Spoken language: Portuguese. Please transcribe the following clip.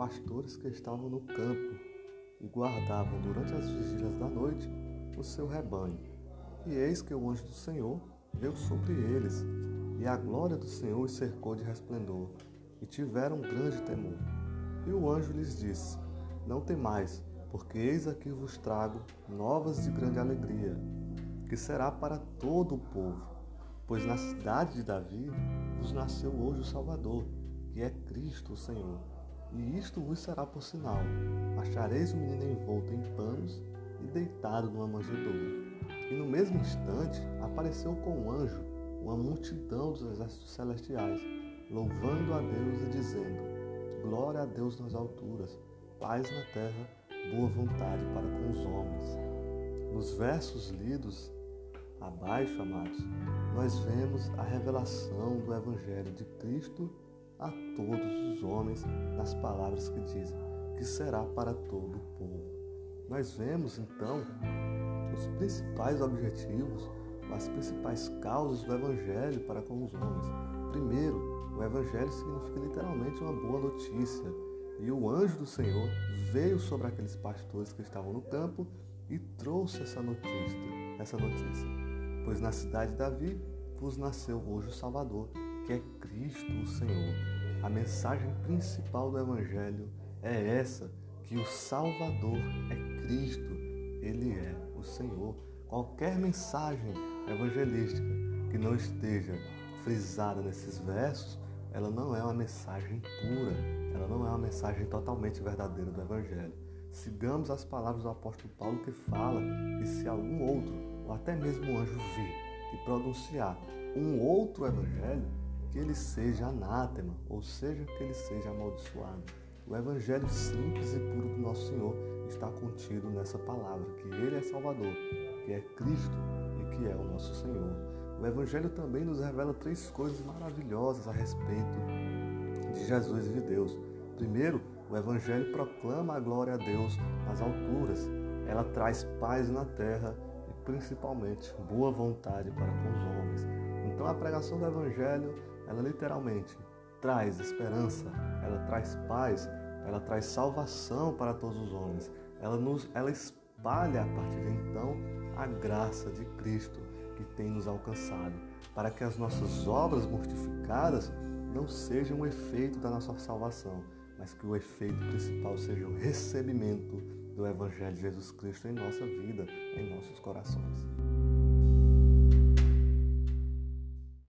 pastores que estavam no campo e guardavam durante as vigílias da noite o seu rebanho. E eis que o anjo do Senhor veio sobre eles, e a glória do Senhor os cercou de resplendor, e tiveram grande temor. E o anjo lhes disse: Não temais, porque eis aqui vos trago novas de grande alegria, que será para todo o povo. Pois na cidade de Davi vos nasceu hoje o Salvador, que é Cristo o Senhor. E isto vos será por sinal: achareis o menino envolto em panos e deitado numa manjedoura. E no mesmo instante apareceu com um anjo uma multidão dos exércitos celestiais, louvando a Deus e dizendo: Glória a Deus nas alturas, paz na terra, boa vontade para com os homens. Nos versos lidos abaixo, amados, nós vemos a revelação do Evangelho de Cristo a todos os homens nas palavras que dizem que será para todo o povo. Nós vemos então os principais objetivos, as principais causas do Evangelho para com os homens. Primeiro, o Evangelho significa literalmente uma boa notícia. E o anjo do Senhor veio sobre aqueles pastores que estavam no campo e trouxe essa notícia, essa notícia. Pois na cidade de Davi vos nasceu hoje o Salvador, que é Cristo o Senhor. A mensagem principal do Evangelho é essa, que o Salvador é Cristo, Ele é o Senhor. Qualquer mensagem evangelística que não esteja frisada nesses versos, ela não é uma mensagem pura, ela não é uma mensagem totalmente verdadeira do Evangelho. Sigamos as palavras do apóstolo Paulo que fala que se algum outro, ou até mesmo um anjo vir e pronunciar um outro Evangelho, que ele seja anátema, ou seja, que ele seja amaldiçoado. O Evangelho simples e puro do nosso Senhor está contido nessa palavra, que Ele é Salvador, que é Cristo e que é o nosso Senhor. O Evangelho também nos revela três coisas maravilhosas a respeito de Jesus e de Deus. Primeiro, o Evangelho proclama a glória a Deus nas alturas. Ela traz paz na terra e principalmente boa vontade para com os homens. Então a pregação do Evangelho, ela literalmente traz esperança, ela traz paz, ela traz salvação para todos os homens. Ela nos ela espalha a partir de então a graça de Cristo que tem nos alcançado, para que as nossas obras mortificadas não sejam o efeito da nossa salvação, mas que o efeito principal seja o recebimento do Evangelho de Jesus Cristo em nossa vida, em nossos corações.